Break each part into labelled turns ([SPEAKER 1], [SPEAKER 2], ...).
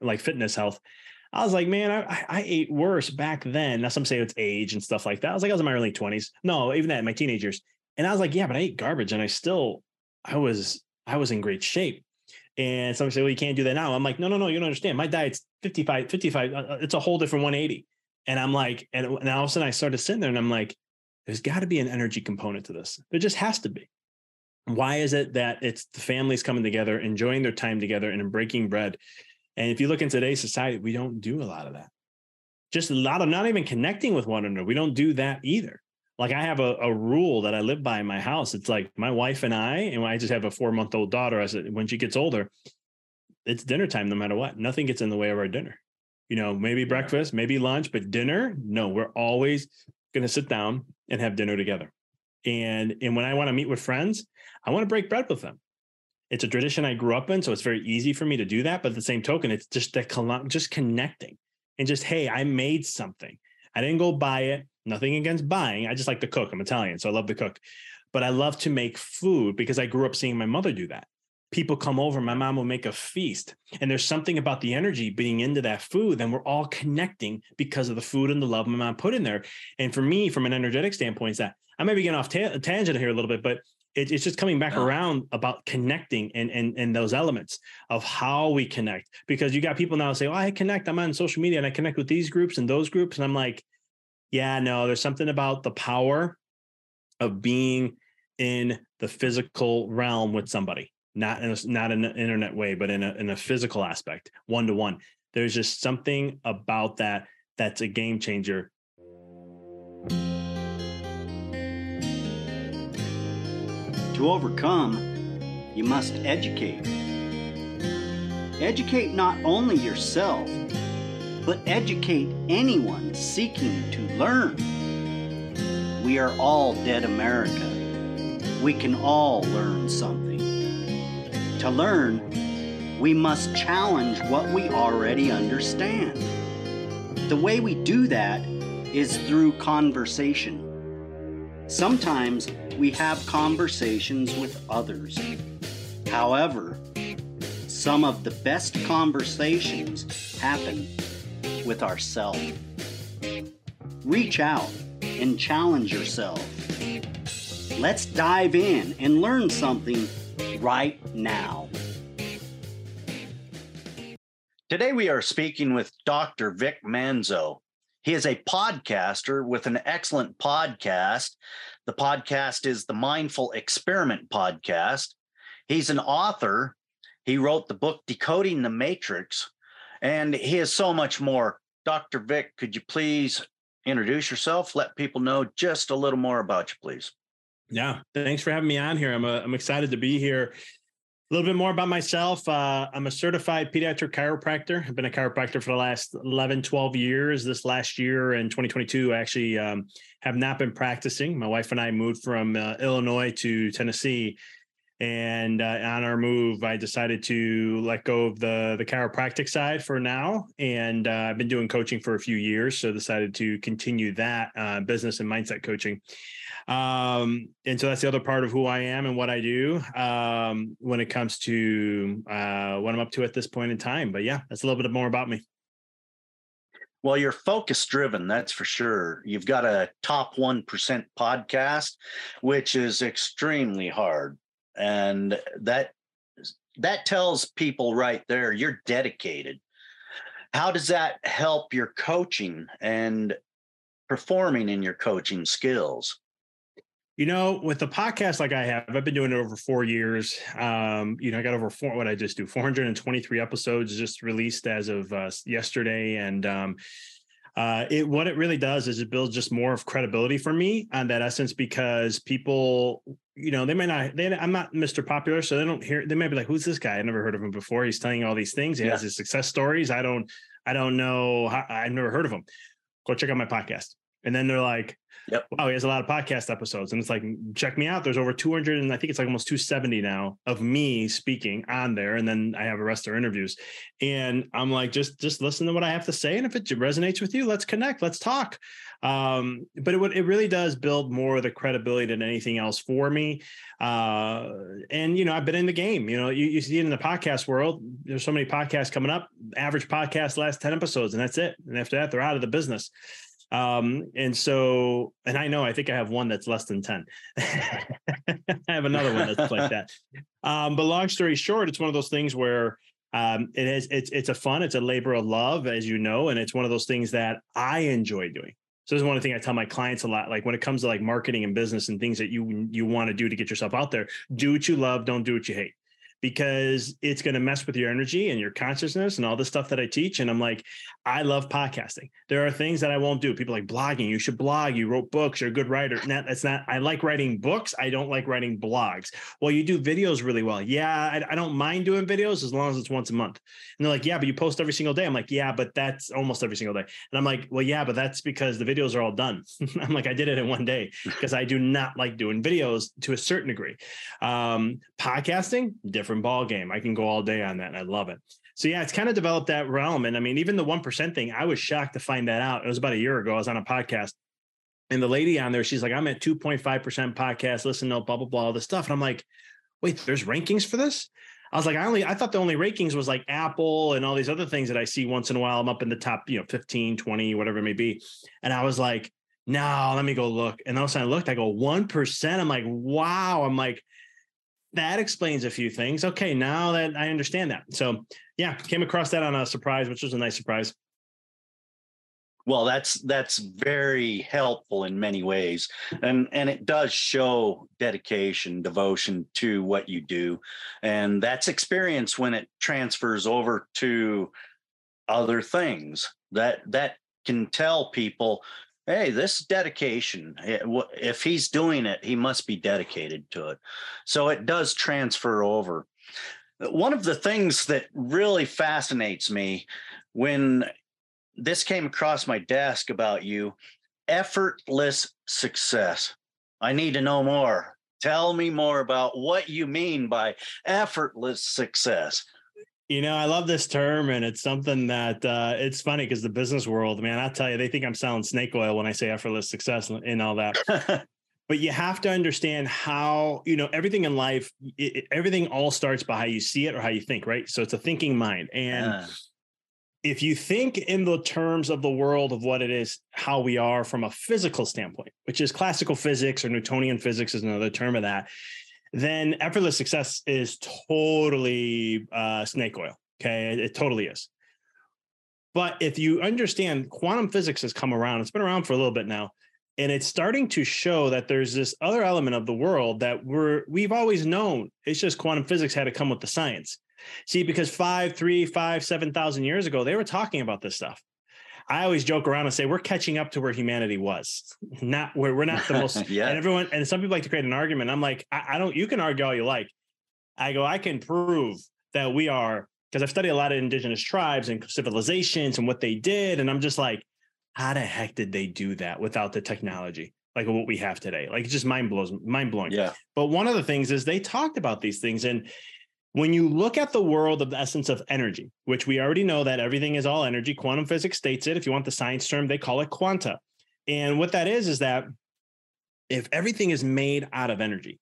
[SPEAKER 1] like fitness health. I was like, man, I, I ate worse back then. Now some say it's age and stuff like that. I was like, I was in my early 20s. No, even that my teenagers. And I was like, yeah, but I ate garbage and I still, I was, I was in great shape. And some say, well, you can't do that now. I'm like, no, no, no, you don't understand. My diet's 55, 55. Uh, uh, it's a whole different 180. And I'm like, and, and all of a sudden I started sitting there and I'm like, there's got to be an energy component to this. There just has to be. Why is it that it's the families coming together, enjoying their time together and breaking bread? And if you look in today's society, we don't do a lot of that. Just a lot of not even connecting with one another. We don't do that either. Like I have a, a rule that I live by in my house. It's like my wife and I, and I just have a four month old daughter. I said, when she gets older, it's dinner time no matter what. Nothing gets in the way of our dinner. You know, maybe breakfast, maybe lunch, but dinner, no, we're always going to sit down and have dinner together. And and when I want to meet with friends, I want to break bread with them. It's a tradition I grew up in, so it's very easy for me to do that. But the same token, it's just that just connecting and just hey, I made something. I didn't go buy it. Nothing against buying. I just like to cook. I'm Italian, so I love to cook. But I love to make food because I grew up seeing my mother do that. People come over, my mom will make a feast. And there's something about the energy being into that food. Then we're all connecting because of the food and the love my mom put in there. And for me, from an energetic standpoint, is that I may be getting off ta- tangent here a little bit, but it, it's just coming back yeah. around about connecting and, and and those elements of how we connect. Because you got people now say, "Oh, I connect. I'm on social media and I connect with these groups and those groups," and I'm like, "Yeah, no. There's something about the power of being in the physical realm with somebody, not in a, not in an internet way, but in a in a physical aspect, one to one. There's just something about that that's a game changer."
[SPEAKER 2] To overcome, you must educate. Educate not only yourself, but educate anyone seeking to learn. We are all dead America. We can all learn something. To learn, we must challenge what we already understand. The way we do that is through conversation. Sometimes we have conversations with others. However, some of the best conversations happen with ourselves. Reach out and challenge yourself. Let's dive in and learn something right now. Today we are speaking with Dr. Vic Manzo. He is a podcaster with an excellent podcast. The podcast is the Mindful Experiment Podcast. He's an author. He wrote the book Decoding the Matrix, and he has so much more. Dr. Vic, could you please introduce yourself? Let people know just a little more about you, please.
[SPEAKER 1] Yeah, thanks for having me on here. I'm, a, I'm excited to be here a little bit more about myself. Uh, I'm a certified pediatric chiropractor. I've been a chiropractor for the last 11, 12 years. This last year in 2022, I actually um, have not been practicing. My wife and I moved from uh, Illinois to Tennessee. And uh, on our move, I decided to let go of the the chiropractic side for now, and uh, I've been doing coaching for a few years, so decided to continue that uh, business and mindset coaching. Um, and so that's the other part of who I am and what I do um, when it comes to uh, what I'm up to at this point in time. But yeah, that's a little bit more about me.
[SPEAKER 2] Well, you're focus driven, that's for sure. You've got a top 1% podcast, which is extremely hard. And that that tells people right there you're dedicated. How does that help your coaching and performing in your coaching skills?
[SPEAKER 1] You know, with the podcast like I have, I've been doing it over four years. Um, you know, I got over four. What I just do, 423 episodes just released as of uh, yesterday, and um, uh, it what it really does is it builds just more of credibility for me on that essence because people, you know, they may not. They, I'm not Mr. Popular, so they don't hear. They might be like, "Who's this guy? I never heard of him before. He's telling all these things. He yeah. has his success stories. I don't. I don't know. I've never heard of him. Go check out my podcast And then they're like,
[SPEAKER 2] Yep.
[SPEAKER 1] wow, he has a lot of podcast episodes. And it's like, check me out. There's over 200 and I think it's like almost 270 now of me speaking on there. And then I have a rest of interviews. And I'm like, just just listen to what I have to say. And if it resonates with you, let's connect, let's talk. Um, but it it really does build more of the credibility than anything else for me. Uh, and you know, I've been in the game. You know, you, you see it in the podcast world. There's so many podcasts coming up. Average podcast last 10 episodes, and that's it. And after that, they're out of the business. Um, and so, and I know I think I have one that's less than 10. I have another one that's like that. Um, but long story short, it's one of those things where um, it is it's it's a fun, it's a labor of love, as you know, and it's one of those things that I enjoy doing. So this is one of the things I tell my clients a lot. Like when it comes to like marketing and business and things that you you want to do to get yourself out there, do what you love, don't do what you hate because it's going to mess with your energy and your consciousness and all the stuff that I teach. And I'm like, I love podcasting. There are things that I won't do. People like blogging. You should blog. You wrote books. You're a good writer. That's not, I like writing books. I don't like writing blogs. Well, you do videos really well. Yeah. I, I don't mind doing videos as long as it's once a month. And they're like, yeah, but you post every single day. I'm like, yeah, but that's almost every single day. And I'm like, well, yeah, but that's because the videos are all done. I'm like, I did it in one day because I do not like doing videos to a certain degree. Um, podcasting, different different ball game. I can go all day on that, and I love it. So yeah, it's kind of developed that realm. And I mean, even the one percent thing, I was shocked to find that out. It was about a year ago. I was on a podcast, and the lady on there, she's like, "I'm at two point five percent podcast. Listen to blah blah blah all this stuff." And I'm like, "Wait, there's rankings for this?" I was like, I only I thought the only rankings was like Apple and all these other things that I see once in a while. I'm up in the top, you know, 15, 20, whatever it may be. And I was like, no, let me go look. And all of a sudden I looked, I go, 1%. I'm like, wow. I'm like, that explains a few things. Okay, now that I understand that. So yeah, came across that on a surprise, which was a nice surprise.
[SPEAKER 2] Well, that's that's very helpful in many ways. And and it does show dedication, devotion to what you do. And that's experience when it transfers over to other things. That that can tell people hey, this dedication, if he's doing it, he must be dedicated to it. So it does transfer over. One of the things that really fascinates me when this came across my desk about you effortless success. I need to know more. Tell me more about what you mean by effortless success.
[SPEAKER 1] You know, I love this term, and it's something that uh, it's funny because the business world, man, I tell you, they think I'm selling snake oil when I say effortless success and all that. but you have to understand how you know everything in life. It, everything all starts by how you see it or how you think, right? So it's a thinking mind, and uh. if you think in the terms of the world of what it is, how we are from a physical standpoint, which is classical physics or Newtonian physics is another term of that then effortless success is totally uh, snake oil. Okay, it, it totally is. But if you understand quantum physics has come around, it's been around for a little bit now, and it's starting to show that there's this other element of the world that we're we've always known. It's just quantum physics had to come with the science. See, because five, three, five, seven thousand years ago, they were talking about this stuff. I always joke around and say we're catching up to where humanity was. Not where we're not the most. yeah. And everyone and some people like to create an argument. I'm like, I, I don't. You can argue all you like. I go. I can prove that we are because I've studied a lot of indigenous tribes and civilizations and what they did, and I'm just like, how the heck did they do that without the technology? like what we have today. Like it just mind blows, mind blowing.
[SPEAKER 2] Yeah.
[SPEAKER 1] But one of the things is they talked about these things, and when you look at the world of the essence of energy, which we already know that everything is all energy, quantum physics states it. If you want the science term, they call it quanta. And what that is, is that if everything is made out of energy,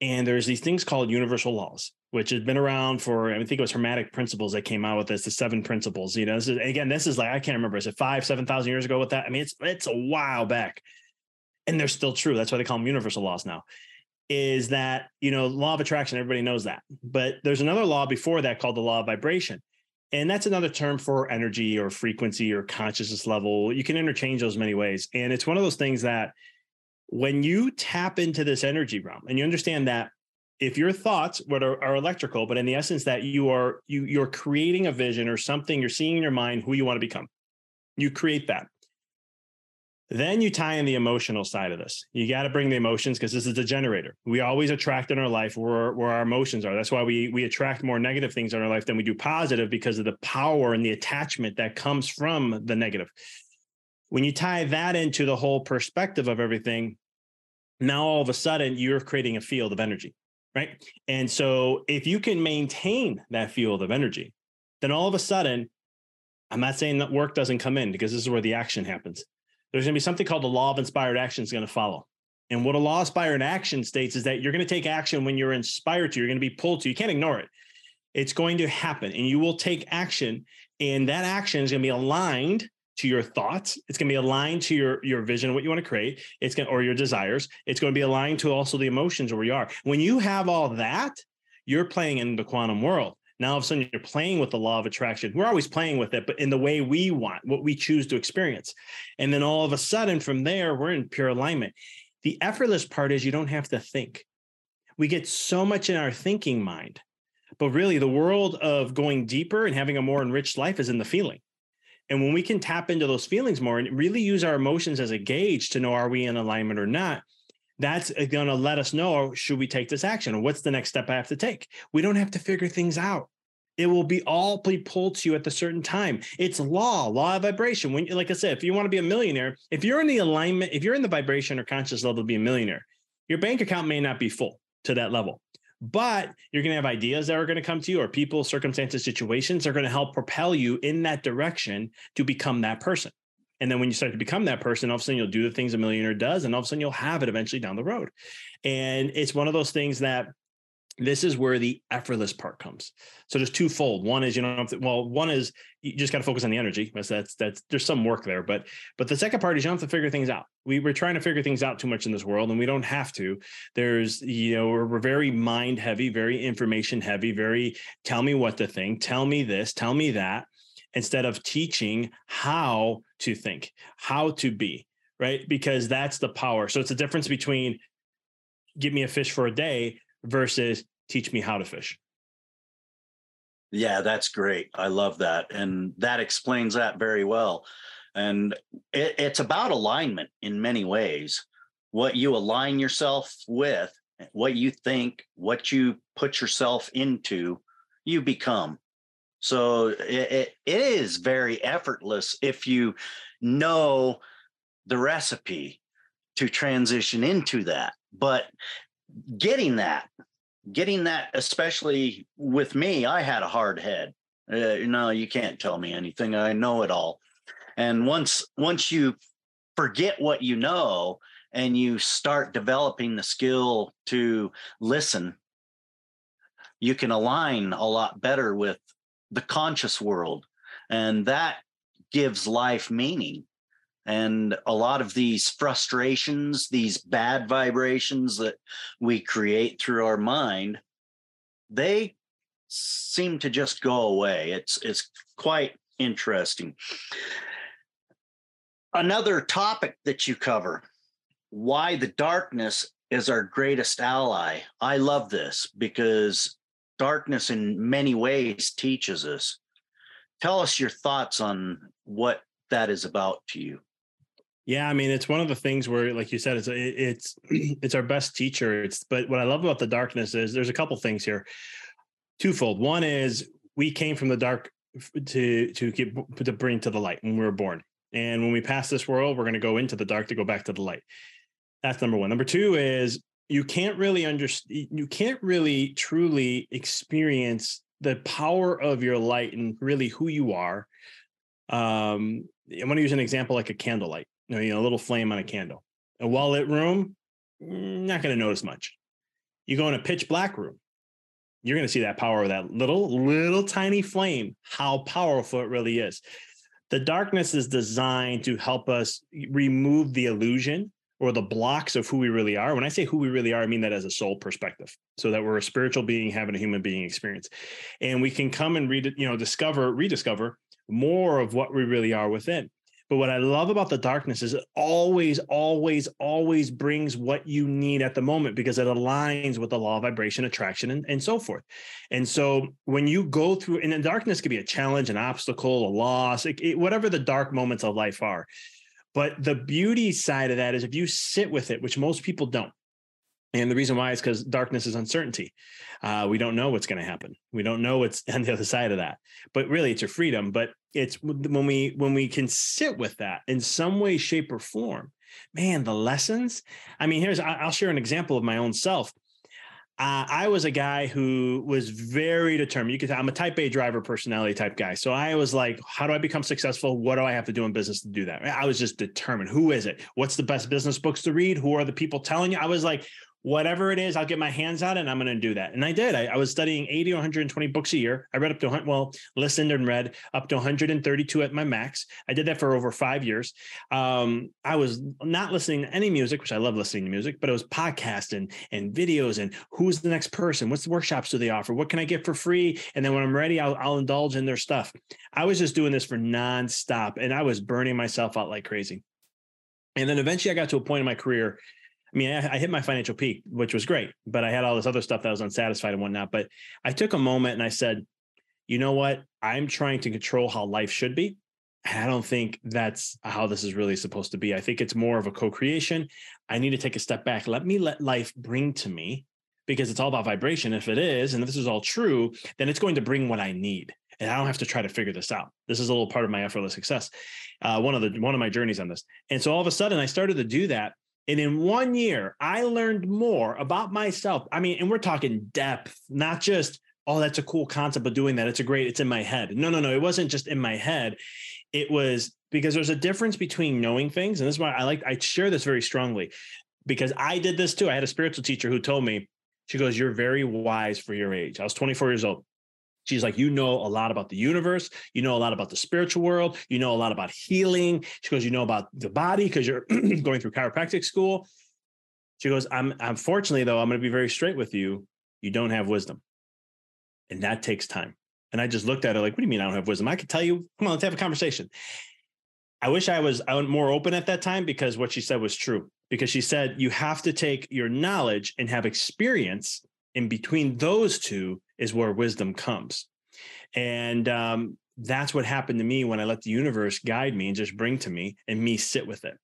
[SPEAKER 1] and there's these things called universal laws, which has been around for, I think it was Hermetic principles that came out with this, the seven principles. You know, this is, again, this is like, I can't remember, is it five, 7,000 years ago with that? I mean, it's, it's a while back and they're still true. That's why they call them universal laws now is that you know law of attraction everybody knows that. But there's another law before that called the law of vibration. And that's another term for energy or frequency or consciousness level. You can interchange those many ways. And it's one of those things that when you tap into this energy realm and you understand that if your thoughts what are, are electrical but in the essence that you are you you're creating a vision or something you're seeing in your mind who you want to become you create that then you tie in the emotional side of this. You got to bring the emotions because this is the generator. We always attract in our life where, where our emotions are. That's why we we attract more negative things in our life than we do positive because of the power and the attachment that comes from the negative. When you tie that into the whole perspective of everything, now all of a sudden you're creating a field of energy, right? And so if you can maintain that field of energy, then all of a sudden, I'm not saying that work doesn't come in because this is where the action happens. There's going to be something called the law of inspired action is going to follow. And what a law of inspired action states is that you're going to take action when you're inspired to, you're going to be pulled to. You can't ignore it. It's going to happen and you will take action. And that action is going to be aligned to your thoughts. It's going to be aligned to your your vision, what you want to create. It's going or your desires. It's going to be aligned to also the emotions where you are. When you have all that, you're playing in the quantum world. Now all of a sudden you're playing with the law of attraction. We're always playing with it, but in the way we want, what we choose to experience. And then all of a sudden from there, we're in pure alignment. The effortless part is you don't have to think. We get so much in our thinking mind, but really the world of going deeper and having a more enriched life is in the feeling. And when we can tap into those feelings more and really use our emotions as a gauge to know are we in alignment or not, that's going to let us know oh, should we take this action or what's the next step I have to take. We don't have to figure things out. It will be all pulled to you at the certain time. It's law, law of vibration. When, like I said, if you want to be a millionaire, if you're in the alignment, if you're in the vibration or conscious level to be a millionaire, your bank account may not be full to that level but you're going to have ideas that are going to come to you or people circumstances situations are going to help propel you in that direction to become that person and then when you start to become that person all of a sudden you'll do the things a millionaire does and all of a sudden you'll have it eventually down the road and it's one of those things that this is where the effortless part comes. So there's twofold. One is you know well, one is you just got to focus on the energy. That's that's that's there's some work there, but but the second part is you don't have to figure things out. We we're trying to figure things out too much in this world, and we don't have to. There's you know we're, we're very mind heavy, very information heavy, very tell me what to think, tell me this, tell me that, instead of teaching how to think, how to be right because that's the power. So it's a difference between give me a fish for a day versus teach me how to fish.
[SPEAKER 2] Yeah, that's great. I love that. And that explains that very well. And it, it's about alignment in many ways. What you align yourself with, what you think, what you put yourself into, you become. So it, it, is very effortless if you know the recipe to transition into that. But getting that, getting that, especially with me, I had a hard head. Uh, no, you can't tell me anything. I know it all. And once once you forget what you know and you start developing the skill to listen, you can align a lot better with the conscious world. And that gives life meaning. And a lot of these frustrations, these bad vibrations that we create through our mind, they seem to just go away. It's it's quite interesting. Another topic that you cover, why the darkness is our greatest ally. I love this because darkness in many ways teaches us. Tell us your thoughts on what that is about to you.
[SPEAKER 1] Yeah, I mean, it's one of the things where, like you said, it's it's it's our best teacher. It's but what I love about the darkness is there's a couple things here, twofold. One is we came from the dark to to get to bring to the light when we were born, and when we pass this world, we're going to go into the dark to go back to the light. That's number one. Number two is you can't really understand. You can't really truly experience the power of your light and really who you are. Um, I'm going to use an example like a candlelight you know, a little flame on a candle. A well lit room, mm, not going to notice much. You go in a pitch black room, you're going to see that power of that little, little tiny flame, how powerful it really is. The darkness is designed to help us remove the illusion or the blocks of who we really are. When I say who we really are, I mean that as a soul perspective, so that we're a spiritual being having a human being experience, and we can come and read, it, you know, discover, rediscover more of what we really are within. But what I love about the darkness is it always, always, always brings what you need at the moment because it aligns with the law of vibration, attraction, and, and so forth. And so when you go through, and the darkness could be a challenge, an obstacle, a loss, it, it, whatever the dark moments of life are. But the beauty side of that is if you sit with it, which most people don't, And the reason why is because darkness is uncertainty. Uh, we don't know what's going to happen. We don't know what's on the other side of that. But really, it's your freedom. But it's when we when we can sit with that in some way, shape, or form. Man, the lessons. I mean, here's I'll share an example of my own self. Uh, I was a guy who was very determined. You could I'm a type A driver personality type guy. So I was like, how do I become successful? What do I have to do in business to do that? I was just determined. Who is it? What's the best business books to read? Who are the people telling you? I was like, whatever it is, I'll get my hands on it and I'm going to do that. And I did. I, I, was studying 80 or 120 books a year. I read up to, well, listened and read up to 132 at my max. I did that for over five years. Um, I was not listening to any music, which I love listening to music, but it was podcasts and, and videos and who's the next person? What's the workshops do they offer? What can I get for free? And then when I'm ready, I'll, I'll indulge in their stuff. I was just doing this for nonstop and I was burning myself out like crazy. And then eventually I got to a point in my career I mean, I, I, hit my financial peak, which was great, but I had all this other stuff that I was unsatisfied and whatnot. But I took a moment and I said, you know what? I'm trying to control how life should be. I don't think that's how this is really supposed to be. I think it's more of a co creation. I need to take a step back. Let me let life bring to me because it's all about vibration. If it is, and if this is all true, then it's going to bring what I need. And I don't have to try to figure this out. This is a little part of my effortless success. Uh, one of the one of my journeys on this. And so all of a sudden I started to do that and in one year, I learned more about myself. I mean, and we're talking depth, not just, oh, that's a cool concept of doing that. It's a great, it's in my head. No, no, no. It wasn't just in my head. It was because there's a difference between knowing things. And this is why I like, I share this very strongly because I did this too. I had a spiritual teacher who told me, she goes, You're very wise for your age. I was 24 years old. She's like, you know a lot about the universe. You know a lot about the spiritual world. You know a lot about healing. She goes, you know about the body because you're going through chiropractic school. She goes, I'm unfortunately though, I'm going to be very straight with you. You don't have wisdom. And that takes time. And I just looked at her like, what do you mean I don't have wisdom? I could tell you, come on, let's have a conversation. I wish I was more open at that time because what she said was true. Because she said you have to take your knowledge and have experience in between those two is where wisdom comes. And um, that's what happened to me when I let the universe guide me and just bring to me and me sit with it.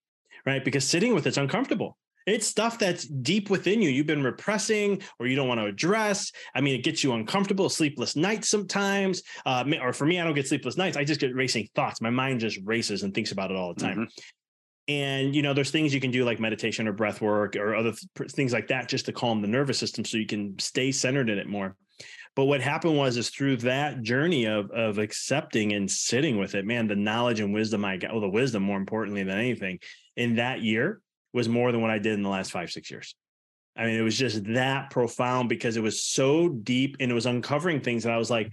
[SPEAKER 1] Right. Because sitting with it's uncomfortable. It's stuff that's deep within you. You've been repressing or you don't want to address. I mean, it gets you uncomfortable, sleepless nights sometimes. Uh, or for me, I don't get sleepless nights. I just get racing thoughts. My mind just races and thinks about it all the time. Mm-hmm. And you know, there's things you can do like meditation or breath work or other th- things like that just to calm the nervous system so you can stay centered in it more. But what happened was is through that journey of of accepting and sitting with it, man, the knowledge and wisdom I got, well, the wisdom more importantly than anything in that year was more than what I did in the last five, six years. I mean, it was just that profound because it was so deep and it was uncovering things that I was like,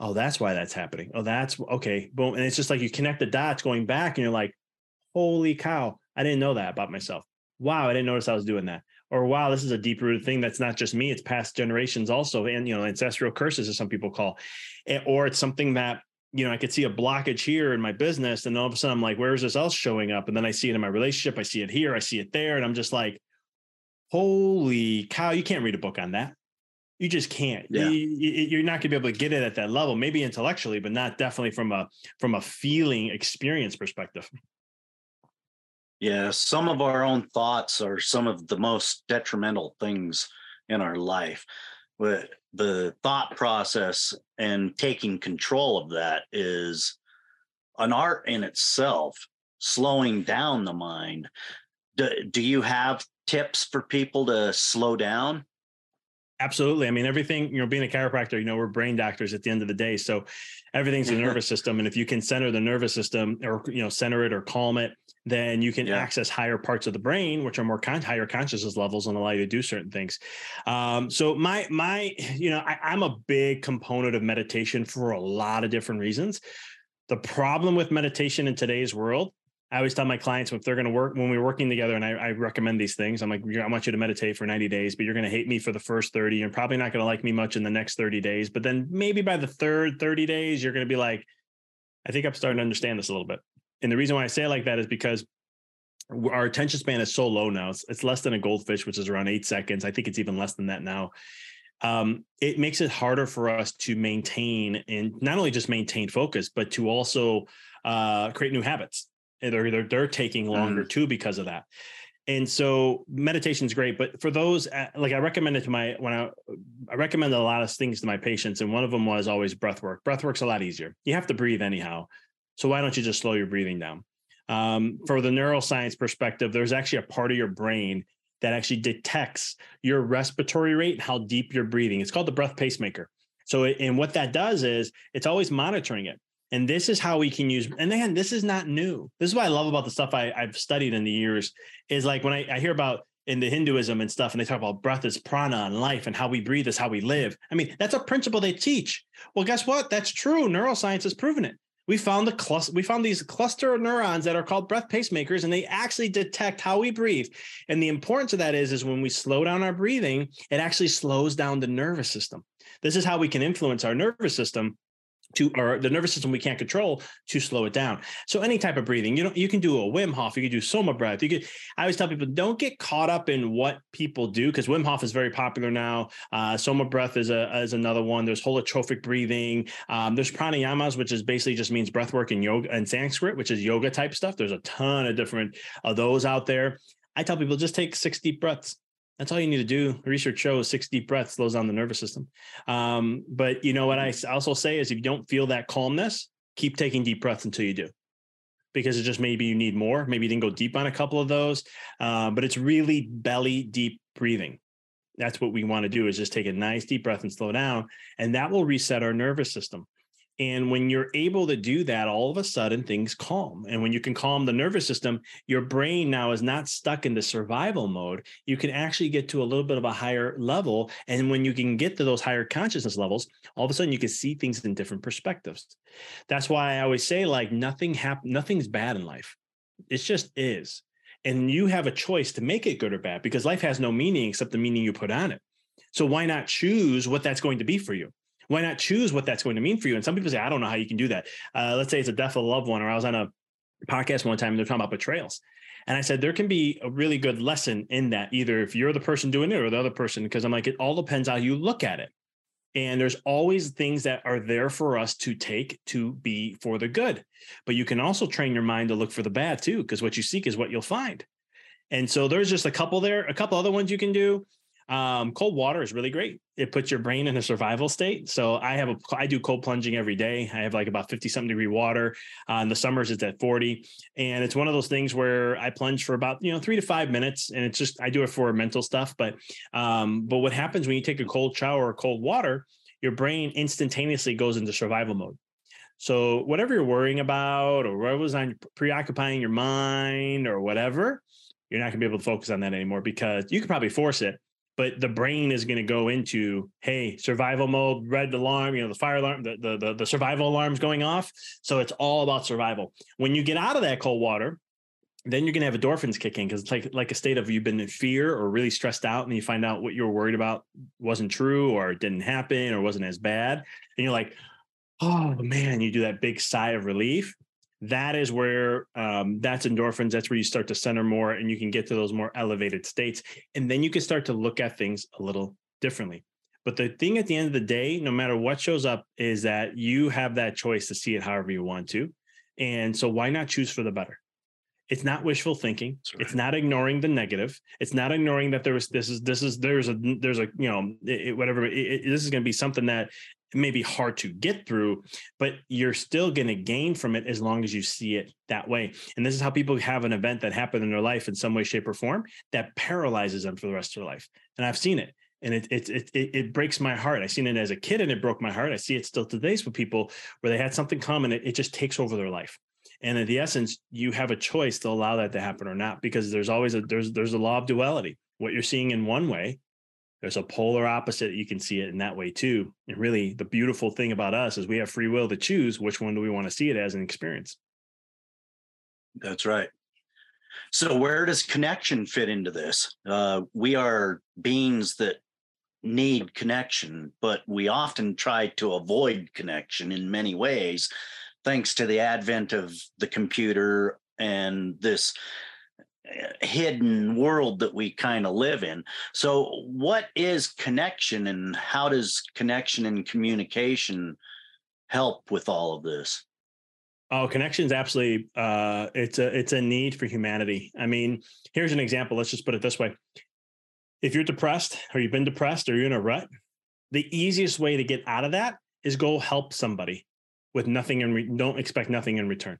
[SPEAKER 1] oh, that's why that's happening. Oh, that's okay. Boom. And it's just like you connect the dots going back and you're like, holy cow, I didn't know that about myself. Wow, I didn't notice I was doing that or wow, this is a deep rooted thing that's not just me, it's past generations also, and you know, ancestral curses, as some people call, it. or it's something that you know, I could see a blockage here in my business, and all of a sudden I'm like, where's this else showing up? And then I see it in my relationship, I see it here, I see it there, and I'm just like, holy cow, you can't read a book on that. You just can't. Yeah. You, are not going to be able to get it at that level, maybe intellectually, but not definitely from a from a feeling experience perspective.
[SPEAKER 2] Yeah, some of our own thoughts are some of the most detrimental things in our life. But the thought process and taking control of that is an art in itself, slowing down the mind. Do, do you have tips for people to slow down?
[SPEAKER 1] Absolutely. I mean, everything, you know, being a chiropractor, you know, we're brain doctors at the end of the day. So everything's the nervous system. And if you can center the nervous system or, you know, center it or calm it, then you can yeah. access higher parts of the brain, which are more con- higher consciousness levels and allow you to do certain things. Um, so my my, you know, I, I'm a big component of meditation for a lot of different reasons. The problem with meditation in today's world I always tell my clients if they're going to work when we're working together, and I, I, recommend these things. I'm like, I want you to meditate for 90 days, but you're going to hate me for the first 30. You're probably not going to like me much in the next 30 days. But then maybe by the third 30 days, you're going to be like, I think I'm starting to understand this a little bit. And the reason why I say it like that is because our attention span is so low now. It's, it's less than a goldfish, which is around eight seconds. I think it's even less than that now. Um, it makes it harder for us to maintain and not only just maintain focus, but to also uh, create new habits. They're, they're, they're taking longer mm. too because of that. And so meditation is great, but for those uh, like I recommend it to my when I I recommend a lot of things to my patients, and one of them was always breath work. Breath work's a lot easier. You have to breathe anyhow, so why don't you just slow your breathing down? Um, for the neuroscience perspective, there's actually a part of your brain that actually detects your respiratory rate, and how deep you're breathing. It's called the breath pacemaker. So, and what that does is it's always monitoring it. And this is how we can use, and again, this is not new. This is what I love about the stuff I, have studied in the years is like when I, I hear about in the Hinduism and stuff, and they talk about breath is prana and life and how we breathe is how we live. I mean, that's a principle they teach. Well, guess what? That's true. Neuroscience has proven it. We found the cluster, we found these cluster of neurons that are called breath pacemakers, and they actually detect how we breathe. And the importance of that is, is when we slow down our breathing, it actually slows down the nervous system. This is how we can influence our nervous system to or the nervous system we can't control to slow it down. So any type of breathing, you know, you can do a Wim Hof, you can do Soma breath. You could. I always tell people don't get caught up in what people do because Wim Hof is very popular now. Uh, Soma breath is a is another one. There's holotropic breathing. Um, there's pranayamas, which is basically just means breath work in yoga and Sanskrit, which is yoga type stuff. There's a ton of different of those out there. I tell people just take six deep breaths. That's all you need to do. Research shows six deep breaths slows down the nervous system. Um, but you know what I also say is if you don't feel that calmness, keep taking deep breaths until you do. Because it just maybe you need more. Maybe you didn't go deep on a couple of those. Uh, but it's really belly deep breathing. That's what we want to do is just take a nice deep breath and slow down. And that will reset our nervous system. And when you're able to do that, all of a sudden things calm. And when you can calm the nervous system, your brain now is not stuck in the survival mode. You can actually get to a little bit of a higher level. And when you can get to those higher consciousness levels, all of a sudden you can see things in different perspectives. That's why I always say, like, nothing hap- nothing's bad in life. It just is. And you have a choice to make it good or bad because life has no meaning except the meaning you put on it. So why not choose what that's going to be for you? Why not choose what that's going to mean for you? And some people say, I don't know how you can do that. Uh, let's say it's a death of a loved one, or I was on a podcast one time and they're talking about betrayals. And I said, there can be a really good lesson in that, either if you're the person doing it or the other person, because I'm like, it all depends how you look at it. And there's always things that are there for us to take to be for the good. But you can also train your mind to look for the bad too, because what you seek is what you'll find. And so there's just a couple there, a couple other ones you can do. Um, cold water is really great. It puts your brain in a survival state. So I have a, I do cold plunging every day. I have like about 50 something degree water. Uh, in the summers, it's at 40. And it's one of those things where I plunge for about, you know, three to five minutes. And it's just, I do it for mental stuff. But, um, but what happens when you take a cold shower or cold water, your brain instantaneously goes into survival mode. So whatever you're worrying about or what was on preoccupying your mind or whatever, you're not gonna be able to focus on that anymore because you could probably force it, but the brain is going to go into hey survival mode red alarm you know the fire alarm the, the the the survival alarm's going off. So it's all about survival. When you get out of that cold water then you're going to have endorphins kicking because it's like like a state of you've been in fear or really stressed out and you find out what you were worried about wasn't true or didn't happen or wasn't as bad. And you're like oh man you do that big sigh of relief that is where um, that's endorphins. That's where you start to center more and you can get to those more elevated states. And then you can start to look at things a little differently. But the thing at the end of the day, no matter what shows up, is that you have that choice to see it however you want to. And so why not choose for the better? It's not wishful thinking. Right. It's not ignoring the negative. It's not ignoring that there was this is this is there's a there's a you know it, whatever it, it, this is going to be something that may be hard to get through, but you're still going to gain from it as long as you see it that way. And this is how people have an event that happened in their life in some way, shape, or form that paralyzes them for the rest of their life. And I've seen it. And it, it it it breaks my heart. I seen it as a kid, and it broke my heart. I see it still today with people where they had something come and it, it just takes over their life. And in the essence, you have a choice to allow that to happen or not, because there's always a there's there's a law of duality. What you're seeing in one way there's a polar opposite you can see it in that way too. And really the beautiful thing about us is we have free will to choose which one do we want to see it as an experience.
[SPEAKER 2] That's right. So where does connection fit into this? Uh, we are beings that need connection but we often try to avoid connection in many ways thanks to the advent of the computer and this hidden world that we kind of live in. So, what is connection and how does connection and communication help with all of this?
[SPEAKER 1] Oh, connections absolutely. Uh, it's a it's a need for humanity. I mean, here's an example. Let's just put it this way: if you're depressed, or you've been depressed, or you're in a rut, the easiest way to get out of that is go help somebody with nothing and re- don't expect nothing in return.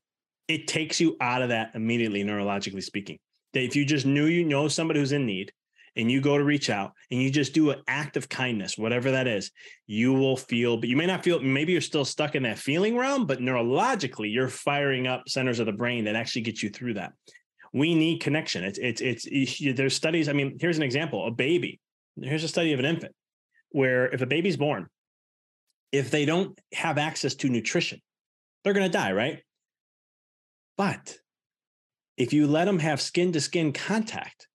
[SPEAKER 1] It takes you out of that immediately, neurologically speaking. That if you just knew you know somebody who's in need, and you go to reach out and you just do an act of kindness, whatever that is, you will feel, but you may not feel, maybe you're still stuck in that feeling realm, but neurologically, you're firing up centers of the brain that actually get you through that. We need connection. It's, it's, it's, there's studies. I mean, here's an example a baby. Here's a study of an infant where if a baby's born, if they don't have access to nutrition, they're going to die, right? But if you let them have skin to skin contact,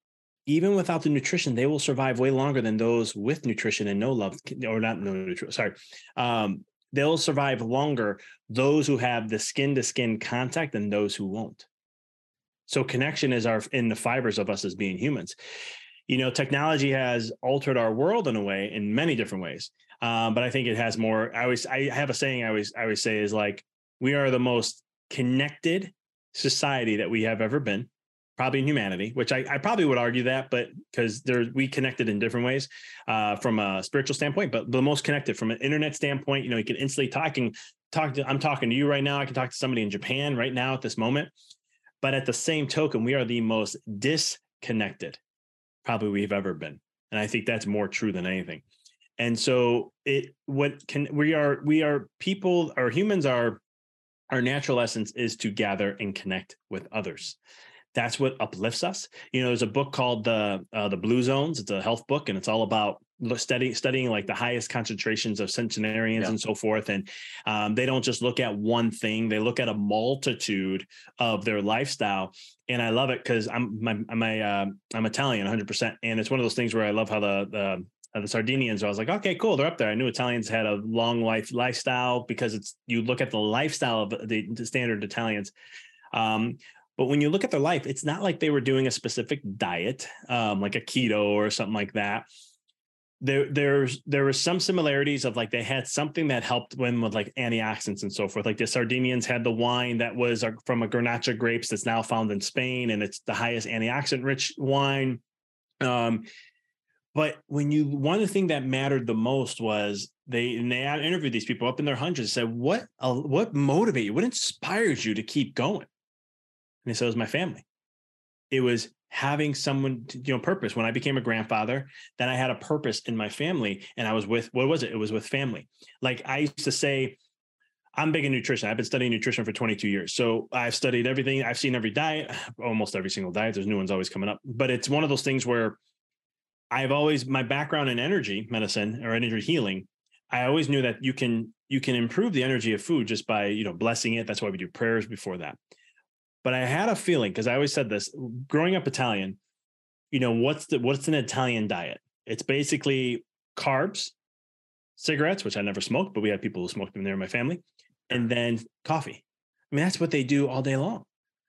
[SPEAKER 1] even without the nutrition, they will survive way longer than those with nutrition and no love, or not no nutrition. Sorry, um, they'll survive longer. Those who have the skin to skin contact than those who won't. So connection is our in the fibers of us as being humans. You know, technology has altered our world in a way in many different ways. Um, but I think it has more. I always I have a saying I always I always say is like we are the most connected society that we have ever been probably in humanity, which I, I probably would argue that, but because there we connected in different ways uh, from a spiritual standpoint, but the most connected from an internet standpoint, you know, you can instantly talking talk to I'm talking to you right now. I can talk to somebody in Japan right now at this moment. But at the same token, we are the most disconnected probably we've ever been. And I think that's more true than anything. And so it what can we are we are people or humans are our natural essence is to gather and connect with others that's what uplifts us. You know, there's a book called the uh, the Blue Zones. It's a health book, and it's all about studying studying like the highest concentrations of centenarians yeah. and so forth. And um, they don't just look at one thing; they look at a multitude of their lifestyle. And I love it because I'm my I'm uh, I'm Italian 100, percent and it's one of those things where I love how the the uh, the Sardinians, I was like, okay, cool, they're up there. I knew Italians had a long life lifestyle because it's you look at the lifestyle of the, the standard Italians. Um, but when you look at their life, it's not like they were doing a specific diet, um, like a keto or something like that. There, there's there were some similarities of like they had something that helped them with like antioxidants and so forth. Like the Sardinians had the wine that was from a Garnacha grapes that's now found in Spain, and it's the highest antioxidant rich wine. Um, but when you one of the thing that mattered the most was they and they interviewed these people up in their hundreds said what uh, what motivates you what inspires you to keep going and so it was my family. It was having someone, to, you know, purpose. When I became a grandfather, then I had a purpose in my family, and I was with what was it? It was with family. Like I used to say, I'm big in nutrition. I've been studying nutrition for 22 years. So I've studied everything. I've seen every diet, almost every single diet. There's new ones always coming up. But it's one of those things where I've always my background in energy medicine or energy healing. I always knew that you can you can improve the energy of food just by you know blessing it. That's why we do prayers before that. But I had a feeling because I always said this growing up Italian, you know, what's the what's an Italian diet? It's basically carbs, cigarettes, which I never smoked, but we had people who smoked them there in my family, and then coffee. I mean, that's what they do all day long.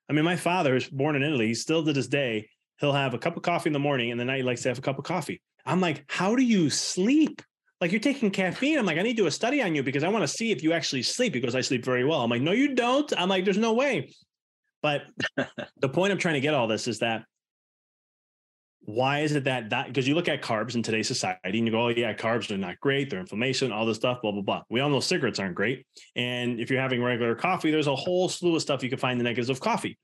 [SPEAKER 1] I mean, my father is born in Italy. He Still to this day, he'll have a cup of coffee in the morning and the night he likes to have a cup of coffee. I'm like, how do you sleep? Like you're taking caffeine. I'm like, I need to do a study on you because I want to see if you actually sleep because I sleep very well. I'm like, no, you don't. I'm like, there's no way. But the point I'm trying to get all this is that why is it that that because you look at carbs in today's society and you go, oh yeah, carbs are not great, they're inflammation, all this stuff, blah blah blah. We all know cigarettes aren't great, and if you're having regular coffee, there's a whole slew of stuff you can find the negatives of coffee.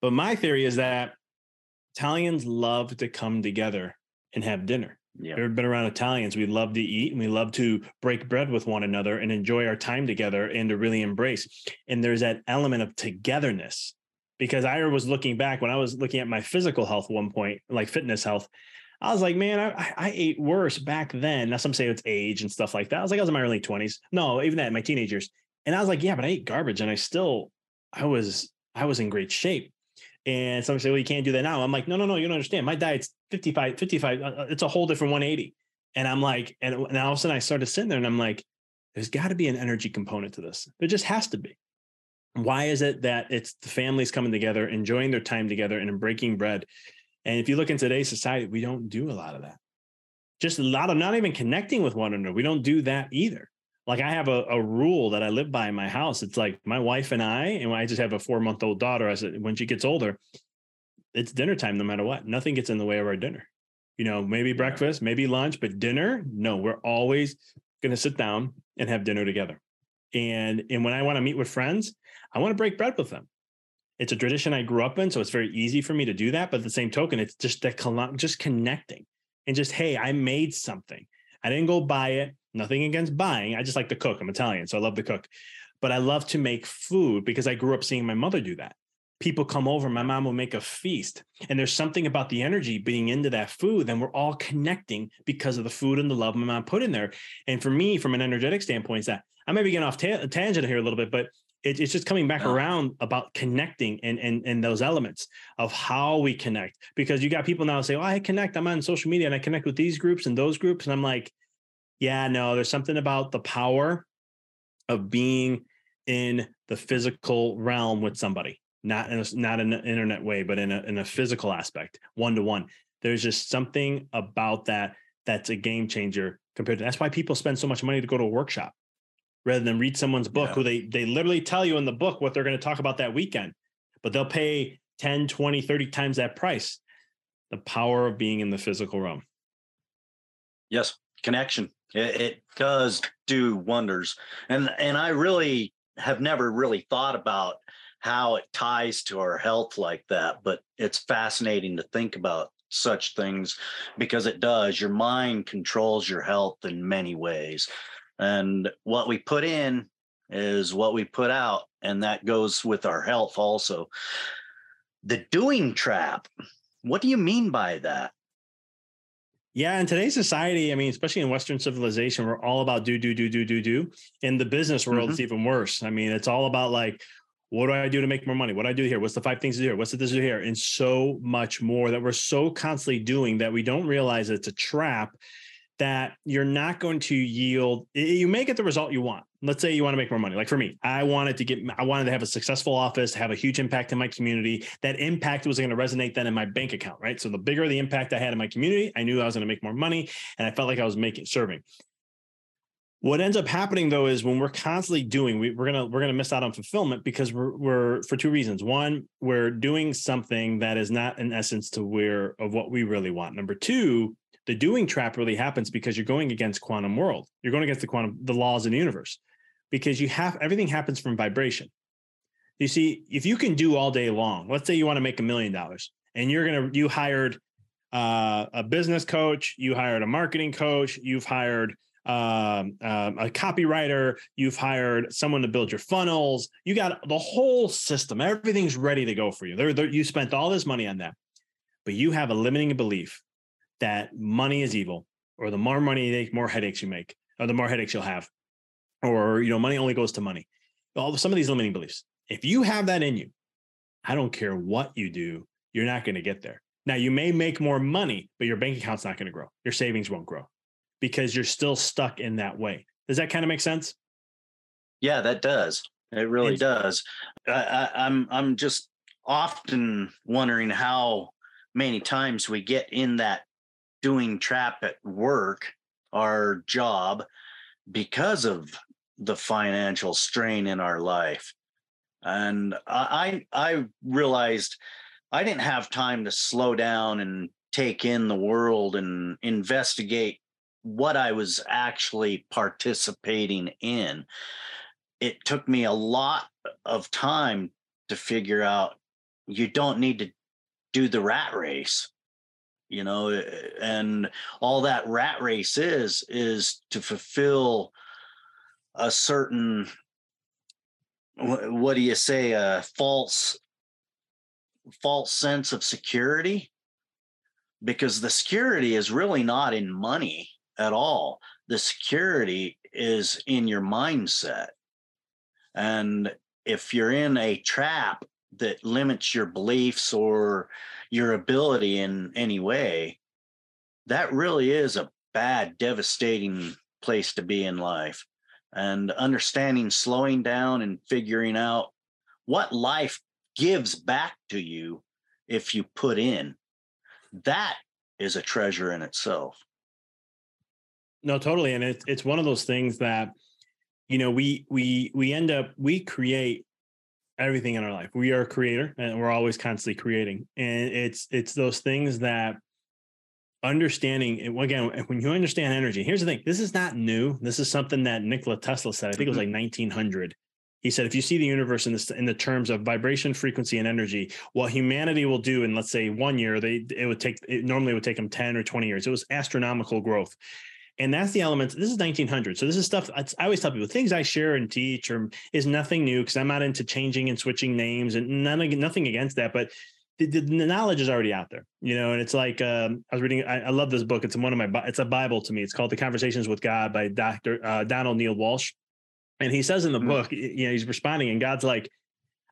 [SPEAKER 1] But my theory is that Italians love to come together and have dinner. Yeah. Ever been around Italians? We love to eat and we love to break bread with one another and enjoy our time together and to really embrace. And there's that element of togetherness because I was looking back when I was looking at my physical health one point, like fitness health. I was like, man, I, I ate worse back then. Now some say it's age and stuff like that. I was like, I was in my early 20s. No, even that, my teenagers. And I was like, yeah, but I ate garbage and I still, I was, I was in great shape. And some say, well, you can't do that now. I'm like, no, no, no, you don't understand. My diet's 55, 55. Uh, uh, it's a whole different 180. And I'm like, and, and all of a sudden I started sitting there and I'm like, there's got to be an energy component to this. There just has to be. Why is it that it's the families coming together, enjoying their time together and breaking bread? And if you look in today's society, we don't do a lot of that. Just a lot of not even connecting with one another. We don't do that either. Like I have a, a rule that I live by in my house. It's like my wife and I, and I just have a four month old daughter. I said, when she gets older, it's dinner time no matter what. Nothing gets in the way of our dinner. You know, maybe breakfast, maybe lunch, but dinner, no, we're always going to sit down and have dinner together. And and when I want to meet with friends, I want to break bread with them. It's a tradition I grew up in, so it's very easy for me to do that. But at the same token, it's just that just connecting and just hey, I made something. I didn't go buy it. Nothing against buying. I just like to cook. I'm Italian, so I love to cook. But I love to make food because I grew up seeing my mother do that. People come over, my mom will make a feast. And there's something about the energy being into that food. Then we're all connecting because of the food and the love my mom put in there. And for me, from an energetic standpoint, is that I may be getting off ta- tangent here a little bit, but it, it's just coming back around about connecting and, and and those elements of how we connect. Because you got people now say, "Oh, I connect. I'm on social media and I connect with these groups and those groups," and I'm like, yeah, no, there's something about the power of being in the physical realm with somebody, not in a, not in an internet way, but in a in a physical aspect, one to one. There's just something about that that's a game changer compared to that's why people spend so much money to go to a workshop rather than read someone's book yeah. who they they literally tell you in the book what they're going to talk about that weekend but they'll pay 10 20 30 times that price the power of being in the physical realm
[SPEAKER 2] yes connection it, it does do wonders, and and I really have never really thought about how it ties to our health like that. But it's fascinating to think about such things because it does. Your mind controls your health in many ways. And what we put in is what we put out. And that goes with our health also. The doing trap. What do you mean by that?
[SPEAKER 1] Yeah, in today's society, I mean, especially in Western civilization, we're all about do, do, do, do, do, do. In the business world, mm-hmm. it's even worse. I mean, it's all about like, what do I do to make more money? What do I do here? What's the five things to do here? What's the this do here? And so much more that we're so constantly doing that we don't realize it's a trap that you're not going to yield you may get the result you want. Let's say you want to make more money. Like for me i wanted to get i wanted to have a successful office have a huge impact in my community. That impact was going to resonate then in my bank account right? So the bigger the impact i had in my community i knew i was going to make more money and i felt like i was making serving. What ends up happening though is when we're constantly doing we, are gonna we're gonna miss out on fulfillment because we're, we're for two reasons. One we're doing something that is not in essence to where of what we really want. Number two the doing trap really happens because you're going against quantum world. You're going against the quantum, the laws in the universe, because you have everything happens from vibration. You see, if you can do all day long, let's say you want to make a million dollars and you're going to, you hired uh, a business coach, you hired a marketing coach, you've hired um, um, a copywriter, you've hired someone to build your funnels, you got the whole system, everything's ready to go for you. They're, you spent all this money on that, but you have a limiting belief that money is evil, or the more money you make, more headaches you make, or the more headaches you'll have, or you know, money only goes to money. All some of these limiting beliefs. If you have that in you, I don't care what you do, you're not going to get there. Now you may make more money, but your bank account's not going to grow. Your savings won't grow because you're still stuck in that way. Does that kind of make sense?
[SPEAKER 2] Yeah, that does. It really and, does. I, I, I'm I'm just often wondering how many times we get in that doing trap at work, our job, because of the financial strain in our life. And I I realized I didn't have time to slow down and take in the world and investigate what I was actually participating in. It took me a lot of time to figure out you don't need to do the rat race you know eh, and all that rat race is is to fulfill a certain what do you say a false false sense of security? Because the security is really not in money at all. The security is in your mindset. And if you're in a trap that limits your beliefs or your ability in any way, that really is a bad, devastating place to be in life. And understanding, slowing down, and figuring out what life gives back to you if you put in, that is a treasure in itself.
[SPEAKER 1] No, totally. And it, it's one of those things that you know, we we we end up we create everything in our life. We are a creator and we're always constantly creating. And it's it's those things that understanding again when you understand energy here's the thing this is not new this is something that nikola tesla said i think it was mm-hmm. like 1900 he said if you see the universe in this in the terms of vibration frequency and energy what humanity will do in let's say one year they it would take it normally would take them 10 or 20 years it was astronomical growth and that's the elements this is 1900 so this is stuff i always tell people things i share and teach or is nothing new because i'm not into changing and switching names and none nothing against that but the, the, knowledge is already out there, you know, and it's like um, I was reading. I, I, love this book. It's one of my. It's a Bible to me. It's called The Conversations with God by Doctor uh, Donald Neale Walsch, and he says in the mm-hmm. book, you know, he's responding, and God's like,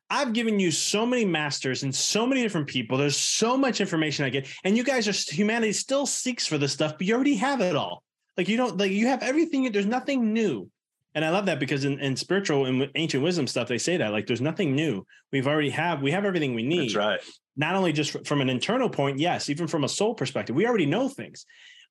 [SPEAKER 1] "I've given you so many masters and so many different people. There's so much information I get, and you guys are humanity still seeks for this stuff, but you already have it all. Like you don't like you have everything. There's nothing new." And I love that because in, in spiritual and ancient wisdom stuff, they say that like there's nothing new. We've already have we have everything we need.
[SPEAKER 3] That's right
[SPEAKER 1] not only just from an internal point, yes, even from a soul perspective, we already know things.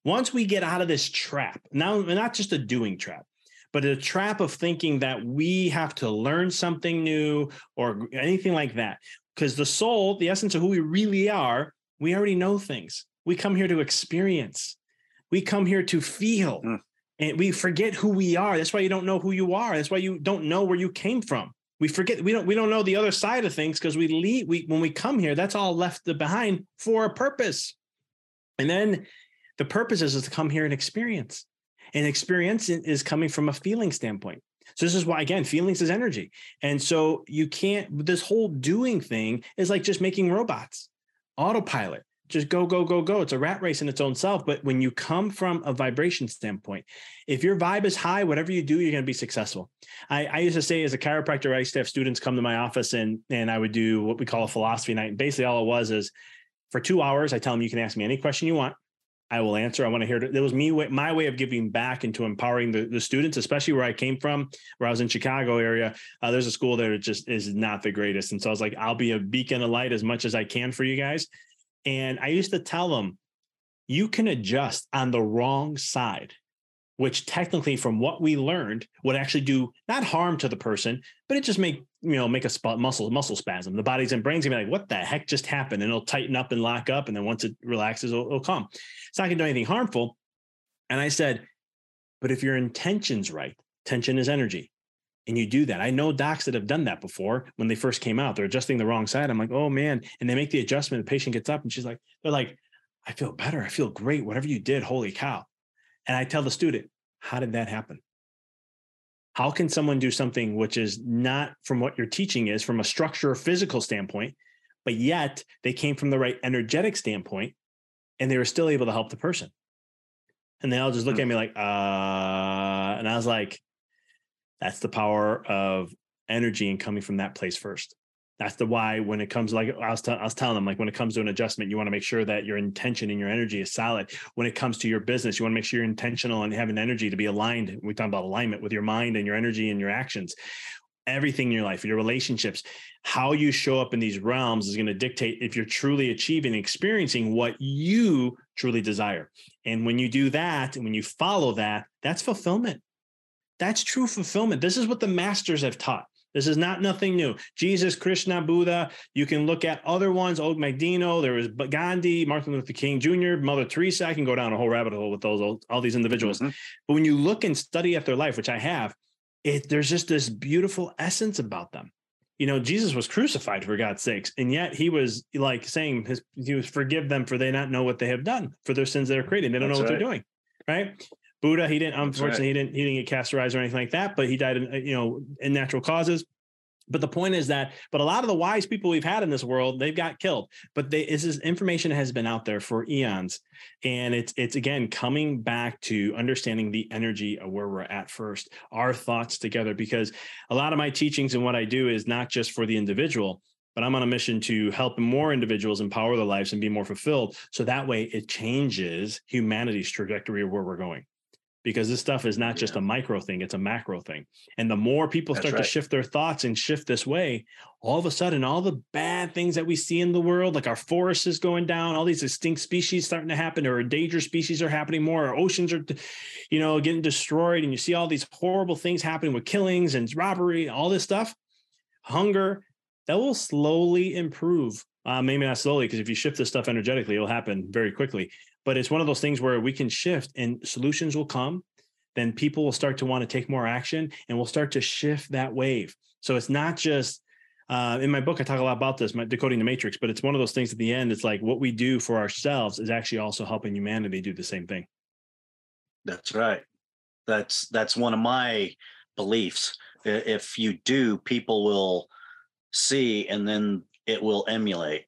[SPEAKER 1] Once we get out of this trap, now not just a doing trap, but a trap of thinking that we have to learn something new or anything like that. Because the soul, the essence of who we really are, we already know things. We come here to experience. We come here to feel. Mm. And we forget who we are. That's why you don't know who you are. That's why you don't know where you came from we forget we don't we don't know the other side of things because we leave we when we come here that's all left behind for a purpose and then the purpose is, is to come here and experience and experience is coming from a feeling standpoint so this is why again feelings is energy and so you can't this whole doing thing is like just making robots autopilot just go go go go. It's a rat race in its own self but when you come from a vibration standpoint if your vibe is high whatever you do you're going to be successful. I, I, used to say as a chiropractor i used to have students come to my office and and i would do what we call a philosophy night. And basically all it was is for two hours i tell them you can ask me any question you want. I will answer. I want to hear it was me my way of giving back into empowering the, the students especially where i came from where i was in chicago area. Uh, there's a school that just is not the greatest. And so i was like i'll be a beacon of light as much as i can for you guys and I used to tell them, you can adjust on the wrong side, which technically, from what we learned, would actually do not harm to the person, but it just make you know make a spot muscle muscle spasm. The body's and brain's gonna be like, what the heck just happened? And it'll tighten up and lock up, and then once it relaxes, it'll, it'll calm. It's not gonna do anything harmful. And I said, but if your intention's right, tension is energy and you do that. I know docs that have done that before when they first came out. They're adjusting the wrong side. I'm like, oh man. And they make the adjustment. The patient gets up and she's like, they're like, I feel better. I feel great. Whatever you did, holy cow. And I tell the student, how did that happen? How can someone do something which is not from what your teaching is from a structure or physical standpoint, but yet they came from the right energetic standpoint and they were still able to help the person? And they all just look hmm. at me like, uh, and I was like, that's the power of energy and coming from that place first. That's the why when it comes like I was, t- I was telling them like when it comes to an adjustment, you want to make sure that your intention and your energy is solid. When it comes to your business, you want to make sure you're intentional and having energy to be aligned. We talk about alignment with your mind and your energy and your actions. Everything in your life, your relationships, how you show up in these realms is going to dictate if you're truly achieving experiencing what you truly desire. And when you do that and when you follow that, that's fulfillment. That's true fulfillment. This is what the masters have taught. This is not nothing new. Jesus, Krishna, Buddha. You can look at other ones. Og Mandino. There was Gandhi, Martin Luther King Jr., Mother Teresa. I can go down a whole rabbit hole with those all these individuals. Mm-hmm. But when you look and study at their life, which I have, it there's just this beautiful essence about them. You know, Jesus was crucified for God's sakes, and yet he was like saying, his, "He was forgive them for they not know what they have done for their sins that are created. They don't That's know what right. they're doing." Right? Buddha, he didn't unfortunately right. he didn't he didn't get castorized or anything like that, but he died in uh, you know in natural causes. But the point is that, but a lot of the wise people we've had in this world, they've got killed. But they, this is information has been out there for eons, and it's it's again coming back to understanding the energy of where we're at first, our thoughts together. Because a lot of my teachings and what I do is not just for the individual, but I'm on a mission to help more individuals empower their lives and be more fulfilled. So that way, it changes humanity's trajectory of where we're going because this stuff is not yeah. just a micro thing, it's a macro thing. And the more people That's start right. to shift their thoughts and shift this way, all of a sudden, all the bad things that we see in the world, like our forests is going down, all these extinct species starting to happen, or endangered species are happening more, our oceans are, you know, getting destroyed. And you see all these horrible things happening with killings and robbery, all this stuff, hunger, that will slowly improve. Uh, maybe not slowly, because if you shift this stuff energetically, it'll happen very quickly but it's one of those things where we can shift and solutions will come then people will start to want to take more action and we'll start to shift that wave. So it's not just uh, in my book i talk a lot about this my decoding the matrix but it's one of those things at the end it's like what we do for ourselves is actually also helping humanity do the same thing.
[SPEAKER 2] That's right. That's that's one of my beliefs. If you do people will see and then it will emulate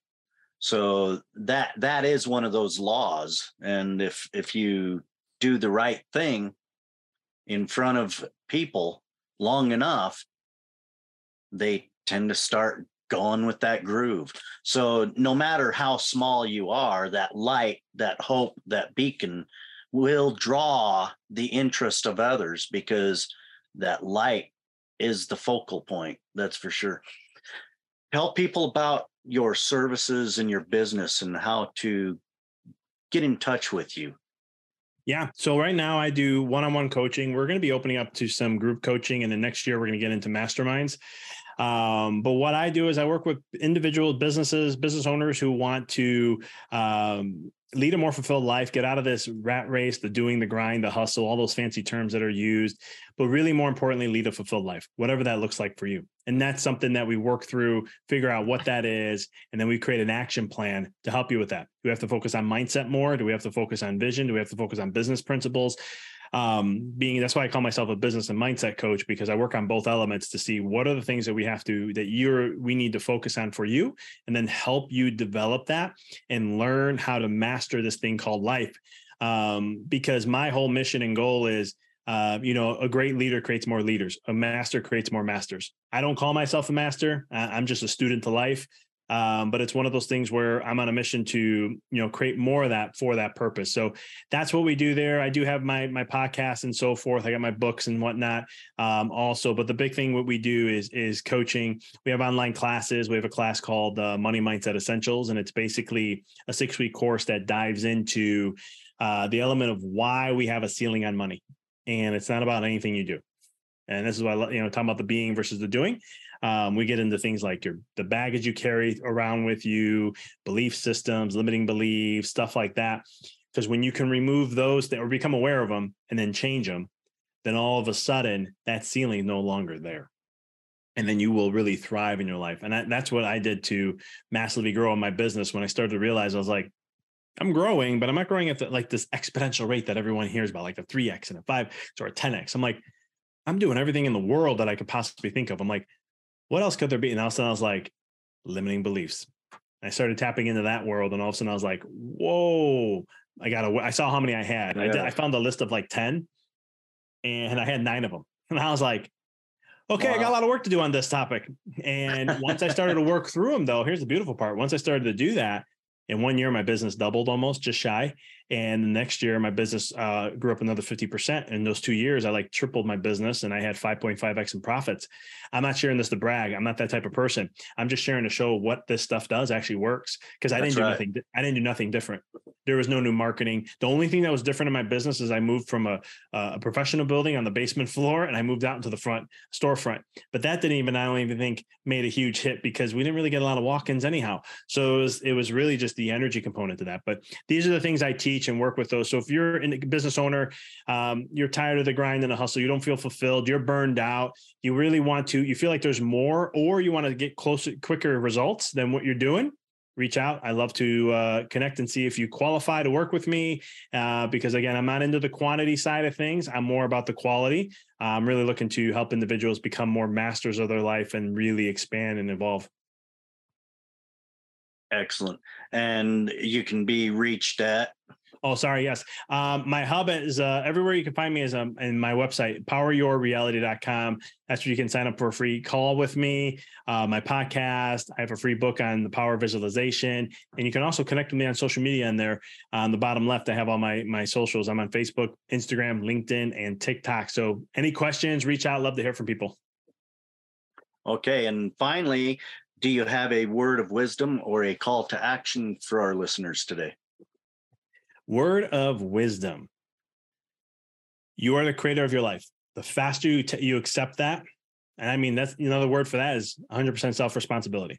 [SPEAKER 2] so that that is one of those laws and if if you do the right thing in front of people long enough they tend to start going with that groove. So no matter how small you are that light that hope that beacon will draw the interest of others because that light is the focal point that's for sure. Help people about your services and your business and how to get in touch with you?
[SPEAKER 1] Yeah. So right now I do one-on-one coaching. We're going to be opening up to some group coaching and then next year we're going to get into masterminds. Um, but what I do is I work with individual businesses, business owners who want to um, lead a more fulfilled life, get out of this rat race, the doing, the grind, the hustle, all those fancy terms that are used, but really more importantly, lead a fulfilled life, whatever that looks like for you. And that's something that we work through, figure out what that is, and then we create an action plan to help you with that. Do we have to focus on mindset more? Do we have to focus on vision? Do we have to focus on business principles? Um, being that's why I call myself a business and mindset coach because I work on both elements to see what are the things that we have to that you're we need to focus on for you and then help you develop that and learn how to master this thing called life. Um, because my whole mission and goal is uh, you know, a great leader creates more leaders. A master creates more masters. I don't call myself a master. I'm just a student to life. Um, but it's one of those things where I'm on a mission to, you know, create more of that for that purpose. So that's what we do there. I do have my my podcast and so forth. I got my books and whatnot um, also. But the big thing what we do is is coaching. We have online classes. We have a class called uh, Money Mindset Essentials, and it's basically a six week course that dives into uh, the element of why we have a ceiling on money, and it's not about anything you do. And this is why you know talking about the being versus the doing. Um, we get into things like your the baggage you carry around with you, belief systems, limiting beliefs, stuff like that. Because when you can remove those that or become aware of them and then change them, then all of a sudden that ceiling is no longer there. And then you will really thrive in your life. And that, that's what I did to massively grow in my business when I started to realize I was like, I'm growing, but I'm not growing at the, like this exponential rate that everyone hears about, like a 3x and a 5 or a 10x. I'm like, I'm doing everything in the world that I could possibly think of. I'm like, what else could there be? And all of a sudden I was like, limiting beliefs. I started tapping into that world, and all of a sudden I was like, whoa, I got to, I saw how many I had. Yeah. I, did, I found a list of like 10 and I had nine of them. And I was like, okay, wow. I got a lot of work to do on this topic. And once I started to work through them, though, here's the beautiful part. Once I started to do that, in one year, my business doubled almost, just shy. And the next year, my business uh, grew up another 50%. In those two years, I like tripled my business and I had 5.5x in profits. I'm not sharing this to brag. I'm not that type of person. I'm just sharing to show what this stuff does actually works because I didn't do right. nothing. I didn't do nothing different. There was no new marketing. The only thing that was different in my business is I moved from a, a professional building on the basement floor and I moved out into the front storefront. But that didn't even, I don't even think, made a huge hit because we didn't really get a lot of walk-ins anyhow. So it was, it was really just the energy component to that. But these are the things I teach teach and work with those. So if you're a business owner, um, you're tired of the grind and the hustle, you don't feel fulfilled, you're burned out, you really want to, you feel like there's more, or you want to get closer, quicker results than what you're doing, reach out. I love to uh, connect and see if you qualify to work with me. Uh, because again, I'm not into the quantity side of things. I'm more about the quality. I'm really looking to help individuals become more masters of their life and really expand and evolve.
[SPEAKER 2] Excellent. And you can be reached at
[SPEAKER 1] Oh, sorry. Yes. Um, my hub is uh, everywhere you can find me is um, in my website, poweryourreality.com. That's where you can sign up for a free call with me, uh, my podcast. I have a free book on the power visualization. And you can also connect with me on social media. And there on the bottom left, I have all my, my socials. I'm on Facebook, Instagram, LinkedIn, and TikTok. So any questions, reach out. Love to hear from people.
[SPEAKER 2] Okay. And finally, do you have a word of wisdom or a call to action for our listeners today?
[SPEAKER 1] Word of wisdom. You are the creator of your life. The faster you, t- you accept that, and I mean, that's another word for that is 100% self responsibility.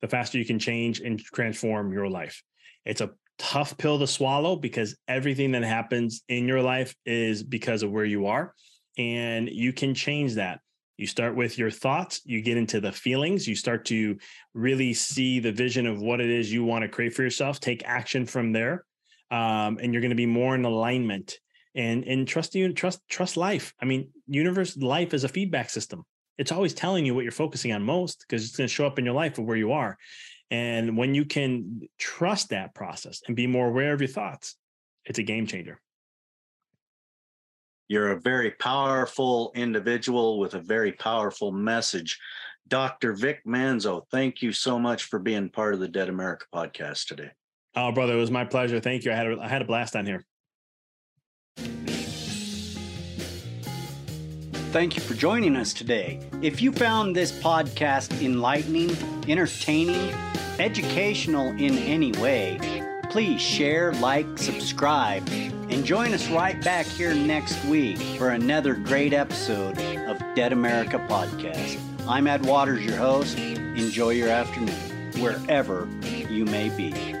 [SPEAKER 1] The faster you can change and transform your life. It's a tough pill to swallow because everything that happens in your life is because of where you are. And you can change that. You start with your thoughts, you get into the feelings, you start to really see the vision of what it is you want to create for yourself, take action from there um, and you're going to be more in alignment and and trust you trust trust life. I mean universe life is a feedback system. It's always telling you what you're focusing on most because it's going to show up in your life of where you are. And when you can trust that process and be more aware of your thoughts it's a game changer.
[SPEAKER 2] You're a very powerful individual with a very powerful message. Dr vic manzo thank you so much for being part of the dead america podcast today
[SPEAKER 1] Oh, brother, it was my pleasure. Thank you. I had a, I had a blast on here.
[SPEAKER 2] Thank you for joining us today. If you found this podcast enlightening, entertaining, educational in any way, please share, like, subscribe, and join us right back here next week for another great episode of Dead America Podcast. I'm Ed Waters, your host. Enjoy your afternoon, wherever you may be.